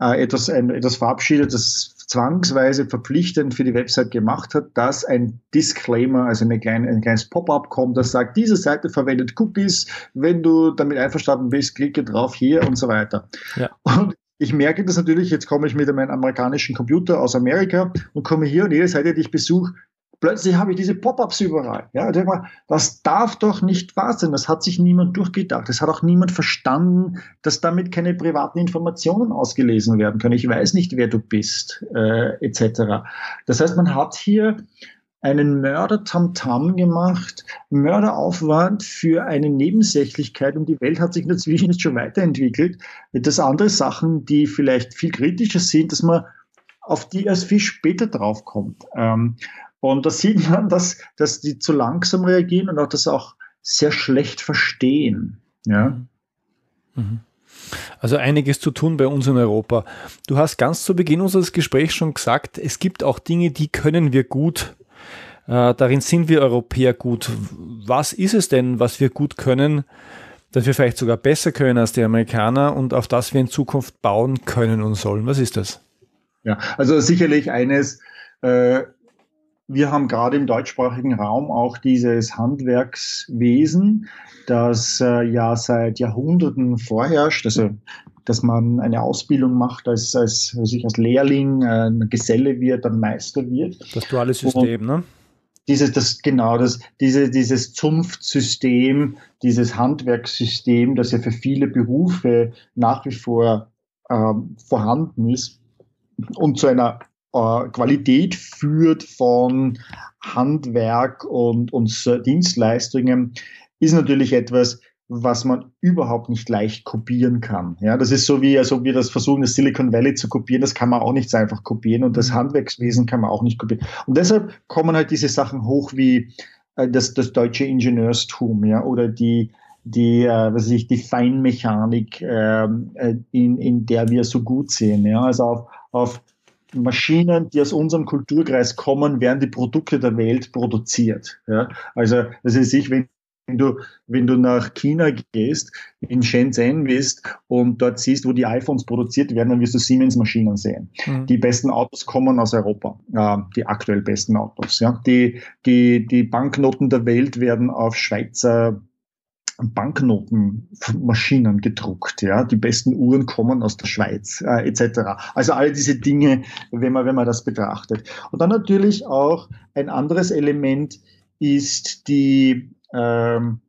äh, etwas, ein, etwas verabschiedet, das zwangsweise verpflichtend für die Website gemacht hat, dass ein Disclaimer, also eine kleine, ein kleines Pop-up kommt, das sagt, diese Seite verwendet Cookies, wenn du damit einverstanden bist, klicke drauf hier und so weiter. Ja. Und ich merke das natürlich, jetzt komme ich mit meinem amerikanischen Computer aus Amerika und komme hier und jede Seite, die ich besuche, plötzlich habe ich diese Pop-ups überall. Ja, das darf doch nicht wahr sein. Das hat sich niemand durchgedacht. Das hat auch niemand verstanden, dass damit keine privaten Informationen ausgelesen werden können. Ich weiß nicht, wer du bist, äh, etc. Das heißt, man hat hier einen Mörder-Tamtam gemacht, Mörderaufwand für eine Nebensächlichkeit und die Welt hat sich inzwischen jetzt schon weiterentwickelt. Das andere Sachen, die vielleicht viel kritischer sind, dass man auf die erst viel später draufkommt. Ähm, und da sieht man, dass, dass die zu langsam reagieren und auch das auch sehr schlecht verstehen. Ja. Mhm. Also einiges zu tun bei uns in Europa. Du hast ganz zu Beginn unseres Gesprächs schon gesagt, es gibt auch Dinge, die können wir gut. Äh, darin sind wir Europäer gut. Was ist es denn, was wir gut können, dass wir vielleicht sogar besser können als die Amerikaner und auf das wir in Zukunft bauen können und sollen? Was ist das? Ja, also sicherlich eines, äh, wir haben gerade im deutschsprachigen Raum auch dieses Handwerkswesen, das äh, ja seit Jahrhunderten vorherrscht. Also, dass man eine Ausbildung macht, als, als, sich als Lehrling, äh, Geselle wird, dann Meister wird. Das duale System, Und ne? Dieses, das, genau, das, diese, dieses Zunftsystem, dieses Handwerkssystem, das ja für viele Berufe nach wie vor ähm, vorhanden ist und zu einer äh, Qualität führt von Handwerk und, und Dienstleistungen, ist natürlich etwas, was man überhaupt nicht leicht kopieren kann. Ja, das ist so wie, als ob wir das versuchen, das Silicon Valley zu kopieren. Das kann man auch nicht so einfach kopieren und das mhm. Handwerkswesen kann man auch nicht kopieren. Und deshalb kommen halt diese Sachen hoch wie äh, das, das deutsche Ingenieurstum, ja, oder die, die, äh, was weiß ich, die Feinmechanik, ähm, äh, in, in der wir so gut sehen. Ja, also auf, auf Maschinen, die aus unserem Kulturkreis kommen, werden die Produkte der Welt produziert. Ja? Also, das ist ich, wenn du, wenn du nach China gehst, in Shenzhen bist und dort siehst, wo die iPhones produziert werden, dann wirst du Siemens-Maschinen sehen. Mhm. Die besten Autos kommen aus Europa, äh, die aktuell besten Autos. Ja? Die, die, die Banknoten der Welt werden auf Schweizer Banknotenmaschinen gedruckt, ja, die besten Uhren kommen aus der Schweiz, äh, etc. Also all diese Dinge, wenn man wenn man das betrachtet. Und dann natürlich auch ein anderes Element ist die ähm,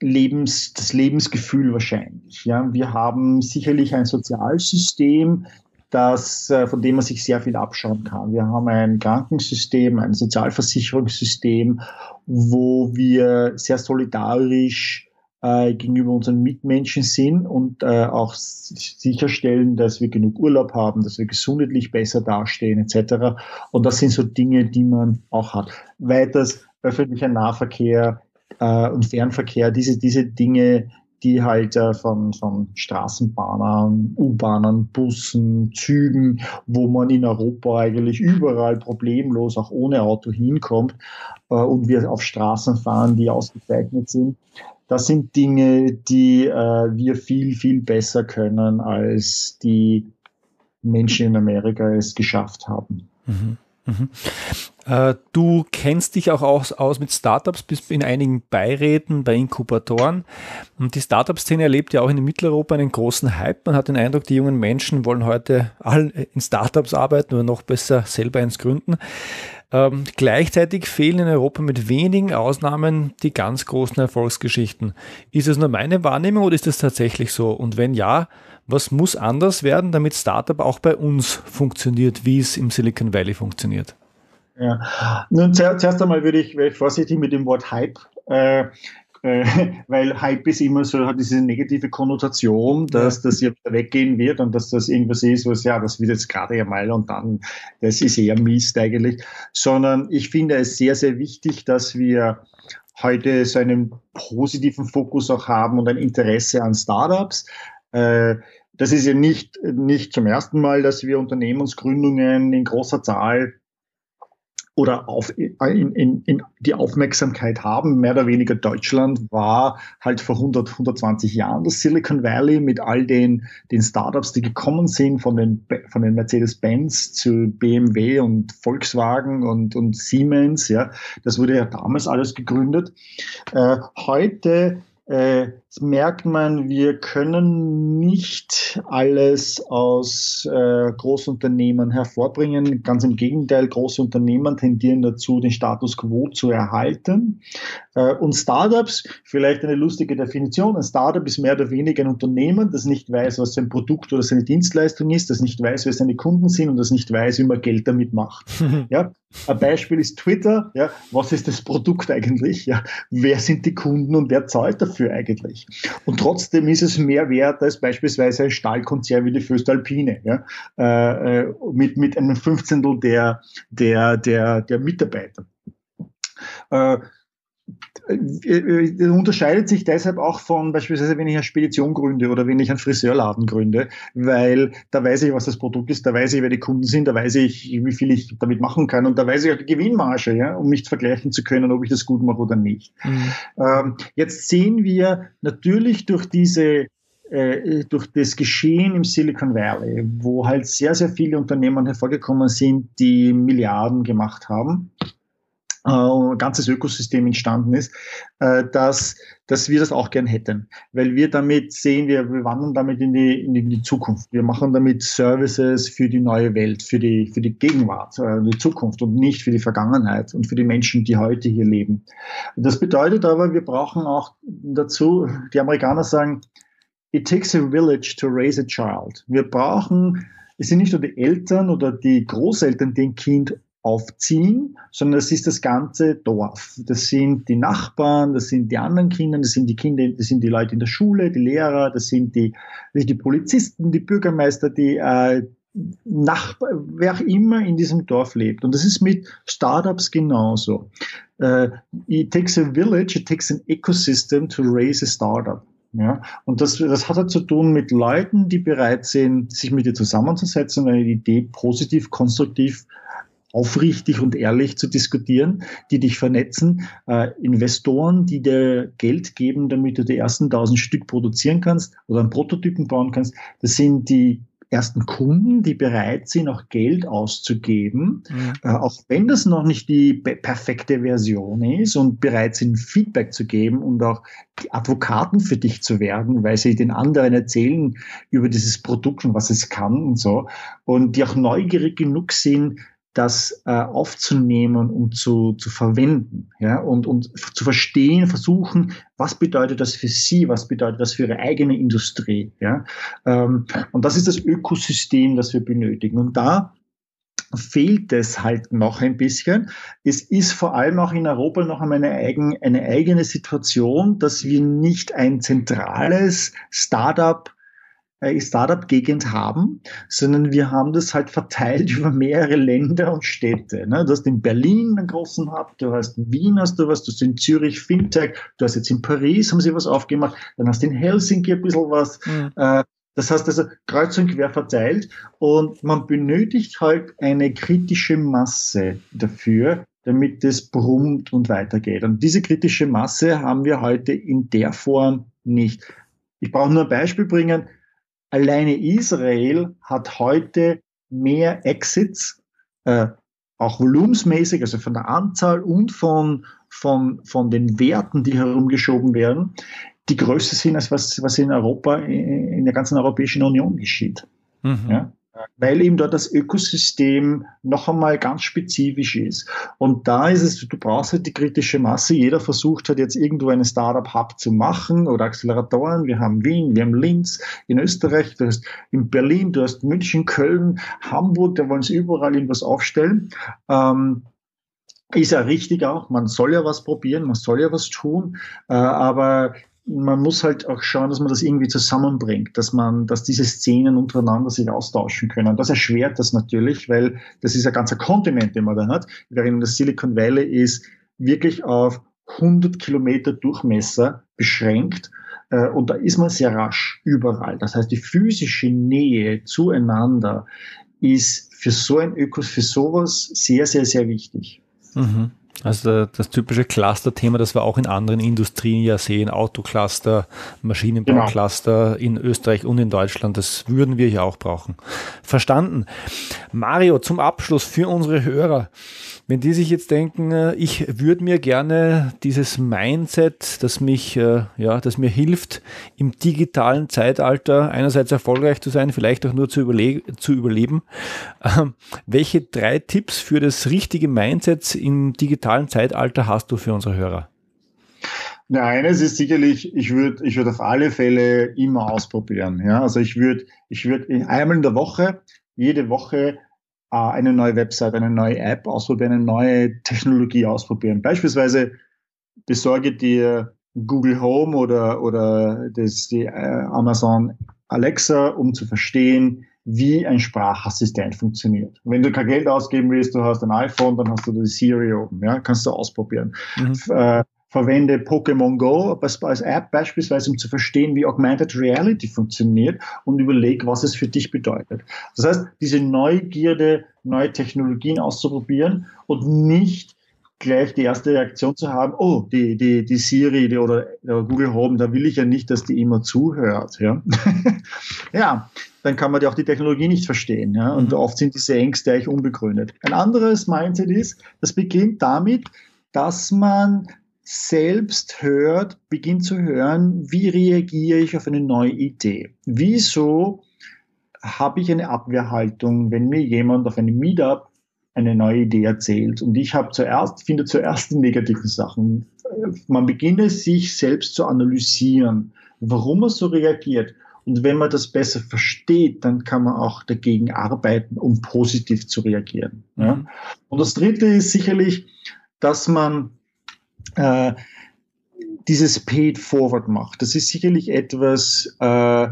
Lebens, das Lebensgefühl wahrscheinlich. Ja, wir haben sicherlich ein Sozialsystem, das, äh, von dem man sich sehr viel abschauen kann. Wir haben ein Krankensystem, ein Sozialversicherungssystem, wo wir sehr solidarisch äh, gegenüber unseren Mitmenschen sind und äh, auch sicherstellen, dass wir genug Urlaub haben, dass wir gesundheitlich besser dastehen etc. Und das sind so Dinge, die man auch hat. Weiters öffentlicher Nahverkehr äh, und Fernverkehr, diese, diese Dinge, die halt äh, von, von Straßenbahnern, U-Bahnen, Bussen, Zügen, wo man in Europa eigentlich überall problemlos auch ohne Auto hinkommt äh, und wir auf Straßen fahren, die ausgezeichnet sind. Das sind Dinge, die äh, wir viel, viel besser können, als die Menschen in Amerika es geschafft haben. Mhm. Mhm. Äh, du kennst dich auch aus, aus, mit Startups, bist in einigen Beiräten, bei Inkubatoren. Und die Startup-Szene erlebt ja auch in Mitteleuropa einen großen Hype. Man hat den Eindruck, die jungen Menschen wollen heute alle in Startups arbeiten oder noch besser selber eins gründen. Ähm, gleichzeitig fehlen in Europa mit wenigen Ausnahmen die ganz großen Erfolgsgeschichten. Ist es nur meine Wahrnehmung oder ist das tatsächlich so? Und wenn ja, was muss anders werden, damit Startup auch bei uns funktioniert, wie es im Silicon Valley funktioniert? Ja, nun zuerst einmal würde ich, ich vorsichtig mit dem Wort Hype. Äh, weil Hype ist immer so, hat diese negative Konnotation, dass das ja weggehen wird und dass das irgendwas ist, was ja, das wird jetzt gerade einmal und dann, das ist eher Mist eigentlich, sondern ich finde es sehr, sehr wichtig, dass wir heute so einen positiven Fokus auch haben und ein Interesse an Startups. Äh, das ist ja nicht, nicht zum ersten Mal, dass wir Unternehmensgründungen in großer Zahl oder auf, in, in, in die Aufmerksamkeit haben. Mehr oder weniger Deutschland war halt vor 100, 120 Jahren das Silicon Valley mit all den, den Startups, die gekommen sind, von den, von den Mercedes-Benz zu BMW und Volkswagen und, und Siemens. Ja, das wurde ja damals alles gegründet. Äh, heute äh, merkt man, wir können nicht alles aus äh, Großunternehmen hervorbringen. Ganz im Gegenteil, große Unternehmen tendieren dazu, den Status quo zu erhalten. Äh, und Startups, vielleicht eine lustige Definition, ein Startup ist mehr oder weniger ein Unternehmen, das nicht weiß, was sein Produkt oder seine Dienstleistung ist, das nicht weiß, wer seine Kunden sind und das nicht weiß, wie man Geld damit macht. ja? Ein Beispiel ist Twitter. Ja? Was ist das Produkt eigentlich? Ja? Wer sind die Kunden und wer zahlt dafür eigentlich? Und trotzdem ist es mehr wert als beispielsweise ein Stahlkonzern wie die Föstalpine, ja? Äh, äh, mit, mit einem Fünfzehntel der, der, der, der Mitarbeiter. Äh, unterscheidet sich deshalb auch von beispielsweise, wenn ich eine Spedition gründe oder wenn ich einen Friseurladen gründe, weil da weiß ich, was das Produkt ist, da weiß ich, wer die Kunden sind, da weiß ich, wie viel ich damit machen kann und da weiß ich auch die Gewinnmarge, ja, um mich vergleichen zu können, ob ich das gut mache oder nicht. Mhm. Ähm, jetzt sehen wir natürlich durch diese äh, durch das Geschehen im Silicon Valley, wo halt sehr, sehr viele Unternehmen hervorgekommen sind, die Milliarden gemacht haben, äh, ein ganzes Ökosystem entstanden ist, äh, dass, dass wir das auch gern hätten. Weil wir damit sehen, wir, wir wandern damit in die, in die Zukunft. Wir machen damit Services für die neue Welt, für die, für die Gegenwart, äh, die Zukunft und nicht für die Vergangenheit und für die Menschen, die heute hier leben. Das bedeutet aber, wir brauchen auch dazu, die Amerikaner sagen, it takes a village to raise a child. Wir brauchen, es sind nicht nur die Eltern oder die Großeltern, die ein Kind aufziehen, sondern das ist das ganze Dorf. Das sind die Nachbarn, das sind die anderen Kinder, das sind die Kinder, das sind die Leute in der Schule, die Lehrer, das sind die, das sind die Polizisten, die Bürgermeister, die äh, Nachbar, wer auch immer in diesem Dorf lebt. Und das ist mit Startups genauso. Uh, it takes a village, it takes an ecosystem to raise a startup. Ja, und das, das hat halt zu tun mit Leuten, die bereit sind, sich mit dir zusammenzusetzen und eine Idee positiv, konstruktiv aufrichtig und ehrlich zu diskutieren, die dich vernetzen, äh, Investoren, die dir Geld geben, damit du die ersten tausend Stück produzieren kannst oder einen Prototypen bauen kannst. Das sind die ersten Kunden, die bereit sind, auch Geld auszugeben, mhm. äh, auch wenn das noch nicht die perfekte Version ist und bereit sind, Feedback zu geben und auch die Advokaten für dich zu werden, weil sie den anderen erzählen über dieses Produkt und was es kann und so. Und die auch neugierig genug sind, das äh, aufzunehmen und zu, zu verwenden ja, und, und zu verstehen, versuchen, was bedeutet das für Sie, was bedeutet das für Ihre eigene Industrie. Ja. Ähm, und das ist das Ökosystem, das wir benötigen. Und da fehlt es halt noch ein bisschen. Es ist vor allem auch in Europa noch einmal eine, eigen, eine eigene Situation, dass wir nicht ein zentrales Startup Startup-Gegend haben, sondern wir haben das halt verteilt über mehrere Länder und Städte. Ne? Du hast in Berlin einen großen Hub, du hast in Wien hast du was, du hast in Zürich Fintech, du hast jetzt in Paris haben sie was aufgemacht, dann hast du in Helsinki ein bisschen was. Mhm. Äh, das heißt also kreuz und quer verteilt und man benötigt halt eine kritische Masse dafür, damit es brummt und weitergeht. Und diese kritische Masse haben wir heute in der Form nicht. Ich brauche nur ein Beispiel bringen. Alleine Israel hat heute mehr Exits, äh, auch volumensmäßig, also von der Anzahl und von, von, von den Werten, die herumgeschoben werden, die größer sind, als was, was in Europa, in der ganzen Europäischen Union geschieht. Mhm. Ja? Weil eben dort das Ökosystem noch einmal ganz spezifisch ist. Und da ist es, du brauchst halt die kritische Masse. Jeder versucht halt jetzt irgendwo einen Startup-Hub zu machen oder Acceleratoren. Wir haben Wien, wir haben Linz in Österreich, du hast in Berlin, du hast München, Köln, Hamburg, da wollen sie überall irgendwas aufstellen. Ähm, ist ja richtig auch, man soll ja was probieren, man soll ja was tun, äh, aber man muss halt auch schauen, dass man das irgendwie zusammenbringt, dass man, dass diese Szenen untereinander sich austauschen können. Das erschwert das natürlich, weil das ist ein ganzer Kontinent, den man da hat, während das Silicon Valley ist wirklich auf 100 Kilometer Durchmesser beschränkt. Äh, und da ist man sehr rasch überall. Das heißt, die physische Nähe zueinander ist für so ein Ökos, für sowas sehr, sehr, sehr wichtig. Mhm. Also das typische Cluster-Thema, das wir auch in anderen Industrien ja sehen, Autocluster, Maschinenbaucluster genau. in Österreich und in Deutschland, das würden wir hier auch brauchen. Verstanden. Mario, zum Abschluss für unsere Hörer. Wenn die sich jetzt denken, äh, ich würde mir gerne dieses Mindset, das mich, äh, ja, das mir hilft, im digitalen Zeitalter einerseits erfolgreich zu sein, vielleicht auch nur zu, überle zu überleben. Ähm, welche drei Tipps für das richtige Mindset im digitalen Zeitalter hast du für unsere Hörer? Na, eines ist sicherlich, ich würde ich würd auf alle Fälle immer ausprobieren. Ja? Also ich würde ich würd einmal in der Woche, jede Woche äh, eine neue Website, eine neue App ausprobieren, eine neue Technologie ausprobieren. Beispielsweise besorge dir Google Home oder, oder das, die äh, Amazon Alexa, um zu verstehen, wie ein Sprachassistent funktioniert. Wenn du kein Geld ausgeben willst, du hast ein iPhone, dann hast du die Siri oben, ja, kannst du ausprobieren. Mhm. Äh, verwende Pokémon Go als App beispielsweise, um zu verstehen, wie Augmented Reality funktioniert und überleg, was es für dich bedeutet. Das heißt, diese Neugierde, neue Technologien auszuprobieren und nicht gleich die erste Reaktion zu haben, oh, die, die, die Siri die, oder, oder Google Home, da will ich ja nicht, dass die immer zuhört. Ja, ja dann kann man ja auch die Technologie nicht verstehen. Ja? Und mhm. oft sind diese Ängste eigentlich unbegründet. Ein anderes Mindset ist, das beginnt damit, dass man selbst hört, beginnt zu hören, wie reagiere ich auf eine neue Idee? Wieso habe ich eine Abwehrhaltung, wenn mir jemand auf einem Meetup eine neue Idee erzählt? Und ich habe zuerst, finde zuerst die negativen Sachen. Man beginne sich selbst zu analysieren, warum er so reagiert. Und wenn man das besser versteht, dann kann man auch dagegen arbeiten, um positiv zu reagieren. Mhm. Ja? Und das Dritte ist sicherlich, dass man äh, dieses Paid Forward macht. Das ist sicherlich etwas, äh,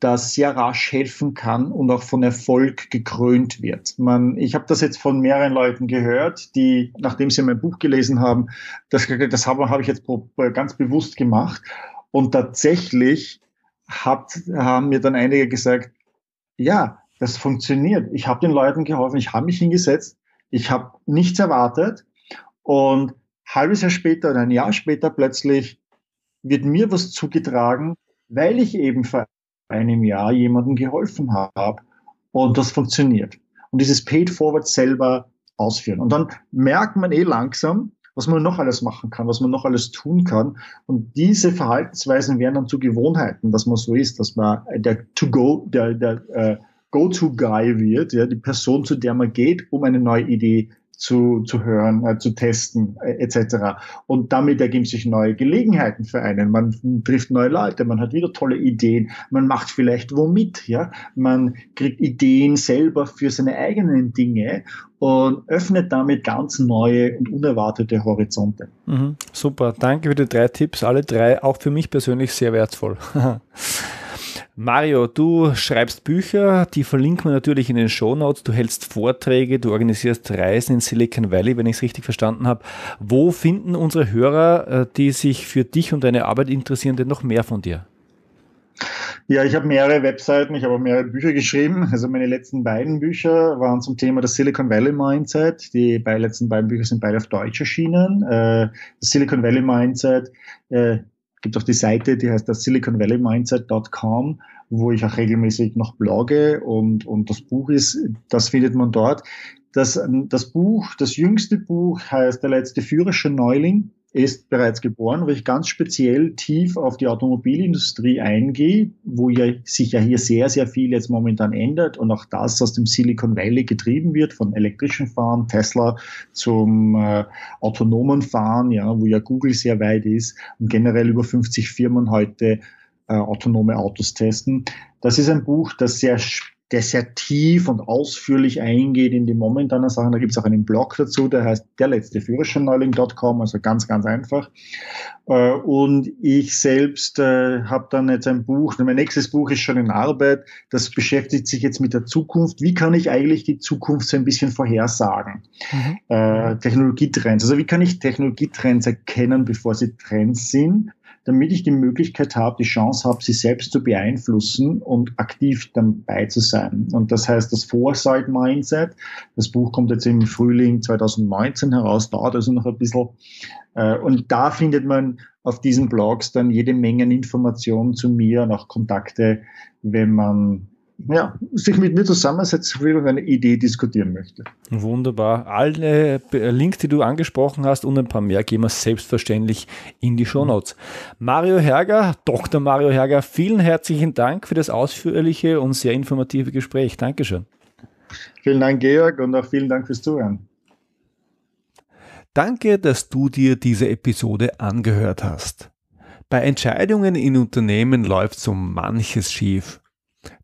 das sehr rasch helfen kann und auch von Erfolg gekrönt wird. Man, ich habe das jetzt von mehreren Leuten gehört, die, nachdem sie mein Buch gelesen haben, das, das habe, habe ich jetzt ganz bewusst gemacht. Und tatsächlich hat, haben mir dann einige gesagt, ja, das funktioniert. Ich habe den Leuten geholfen, ich habe mich hingesetzt, ich habe nichts erwartet und halbes Jahr später oder ein Jahr später plötzlich wird mir was zugetragen, weil ich eben einem Jahr jemandem geholfen habe und das funktioniert. Und dieses Paid Forward selber ausführen. Und dann merkt man eh langsam, was man noch alles machen kann, was man noch alles tun kann. Und diese Verhaltensweisen werden dann zu Gewohnheiten, dass man so ist, dass man der To-Go, der, der äh, Go-To-Guy wird, ja, die Person, zu der man geht, um eine neue Idee zu, zu hören, äh, zu testen äh, etc. Und damit ergeben sich neue Gelegenheiten für einen. Man trifft neue Leute, man hat wieder tolle Ideen, man macht vielleicht womit, ja, man kriegt Ideen selber für seine eigenen Dinge und öffnet damit ganz neue und unerwartete Horizonte. Mhm, super, danke für die drei Tipps, alle drei auch für mich persönlich sehr wertvoll. Mario, du schreibst Bücher, die verlinken wir natürlich in den Show Notes. Du hältst Vorträge, du organisierst Reisen in Silicon Valley, wenn ich es richtig verstanden habe. Wo finden unsere Hörer, äh, die sich für dich und deine Arbeit interessieren, denn noch mehr von dir? Ja, ich habe mehrere Webseiten, ich habe auch mehrere Bücher geschrieben. Also meine letzten beiden Bücher waren zum Thema das Silicon Valley Mindset. Die letzten beiden Bücher sind beide auf Deutsch erschienen. Äh, das Silicon Valley Mindset äh, gibt auch die Seite, die heißt das siliconvalleymindset.com, wo ich auch regelmäßig noch blogge und, und das Buch ist, das findet man dort. Das, das Buch, das jüngste Buch heißt Der letzte Führersche Neuling ist bereits geboren, wo ich ganz speziell tief auf die Automobilindustrie eingehe, wo ja sich ja hier sehr, sehr viel jetzt momentan ändert und auch das aus dem Silicon Valley getrieben wird, von elektrischen Fahren, Tesla zum äh, autonomen Fahren, ja, wo ja Google sehr weit ist und generell über 50 Firmen heute äh, autonome Autos testen. Das ist ein Buch, das sehr der sehr tief und ausführlich eingeht in die momentanen Sachen. Da gibt es auch einen Blog dazu, der heißt der letzte Führerscheinneuling.com, also ganz, ganz einfach. Äh, und ich selbst äh, habe dann jetzt ein Buch, mein nächstes Buch ist schon in Arbeit, das beschäftigt sich jetzt mit der Zukunft. Wie kann ich eigentlich die Zukunft so ein bisschen vorhersagen? Mhm. Äh, Technologietrends. Also wie kann ich Technologietrends erkennen, bevor sie Trends sind? Damit ich die Möglichkeit habe, die Chance habe, sie selbst zu beeinflussen und aktiv dabei zu sein. Und das heißt, das Foresight Mindset, das Buch kommt jetzt im Frühling 2019 heraus, dauert also noch ein bisschen. Äh, und da findet man auf diesen Blogs dann jede Menge Informationen zu mir und auch Kontakte, wenn man ja, sich mit mir zusammensetzen will und eine Idee diskutieren möchte. Wunderbar. Alle Links, die du angesprochen hast und ein paar mehr, gehen wir selbstverständlich in die Show Notes. Mario Herger, Dr. Mario Herger, vielen herzlichen Dank für das ausführliche und sehr informative Gespräch. Dankeschön. Vielen Dank, Georg, und auch vielen Dank fürs Zuhören. Danke, dass du dir diese Episode angehört hast. Bei Entscheidungen in Unternehmen läuft so manches schief.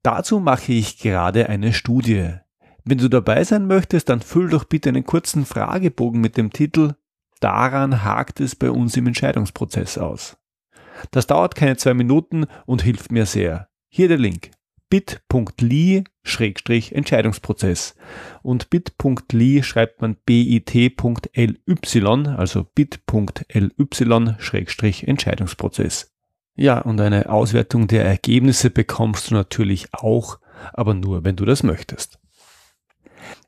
Dazu mache ich gerade eine Studie. Wenn du dabei sein möchtest, dann füll doch bitte einen kurzen Fragebogen mit dem Titel Daran hakt es bei uns im Entscheidungsprozess aus. Das dauert keine zwei Minuten und hilft mir sehr. Hier der Link bit.ly-entscheidungsprozess und bit.ly schreibt man bit.ly, also bit.ly-entscheidungsprozess. Ja, und eine Auswertung der Ergebnisse bekommst du natürlich auch, aber nur, wenn du das möchtest.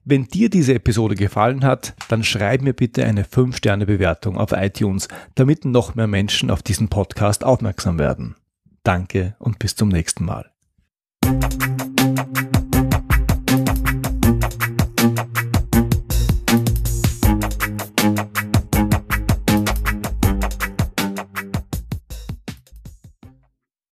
Wenn dir diese Episode gefallen hat, dann schreib mir bitte eine 5-Sterne-Bewertung auf iTunes, damit noch mehr Menschen auf diesen Podcast aufmerksam werden. Danke und bis zum nächsten Mal.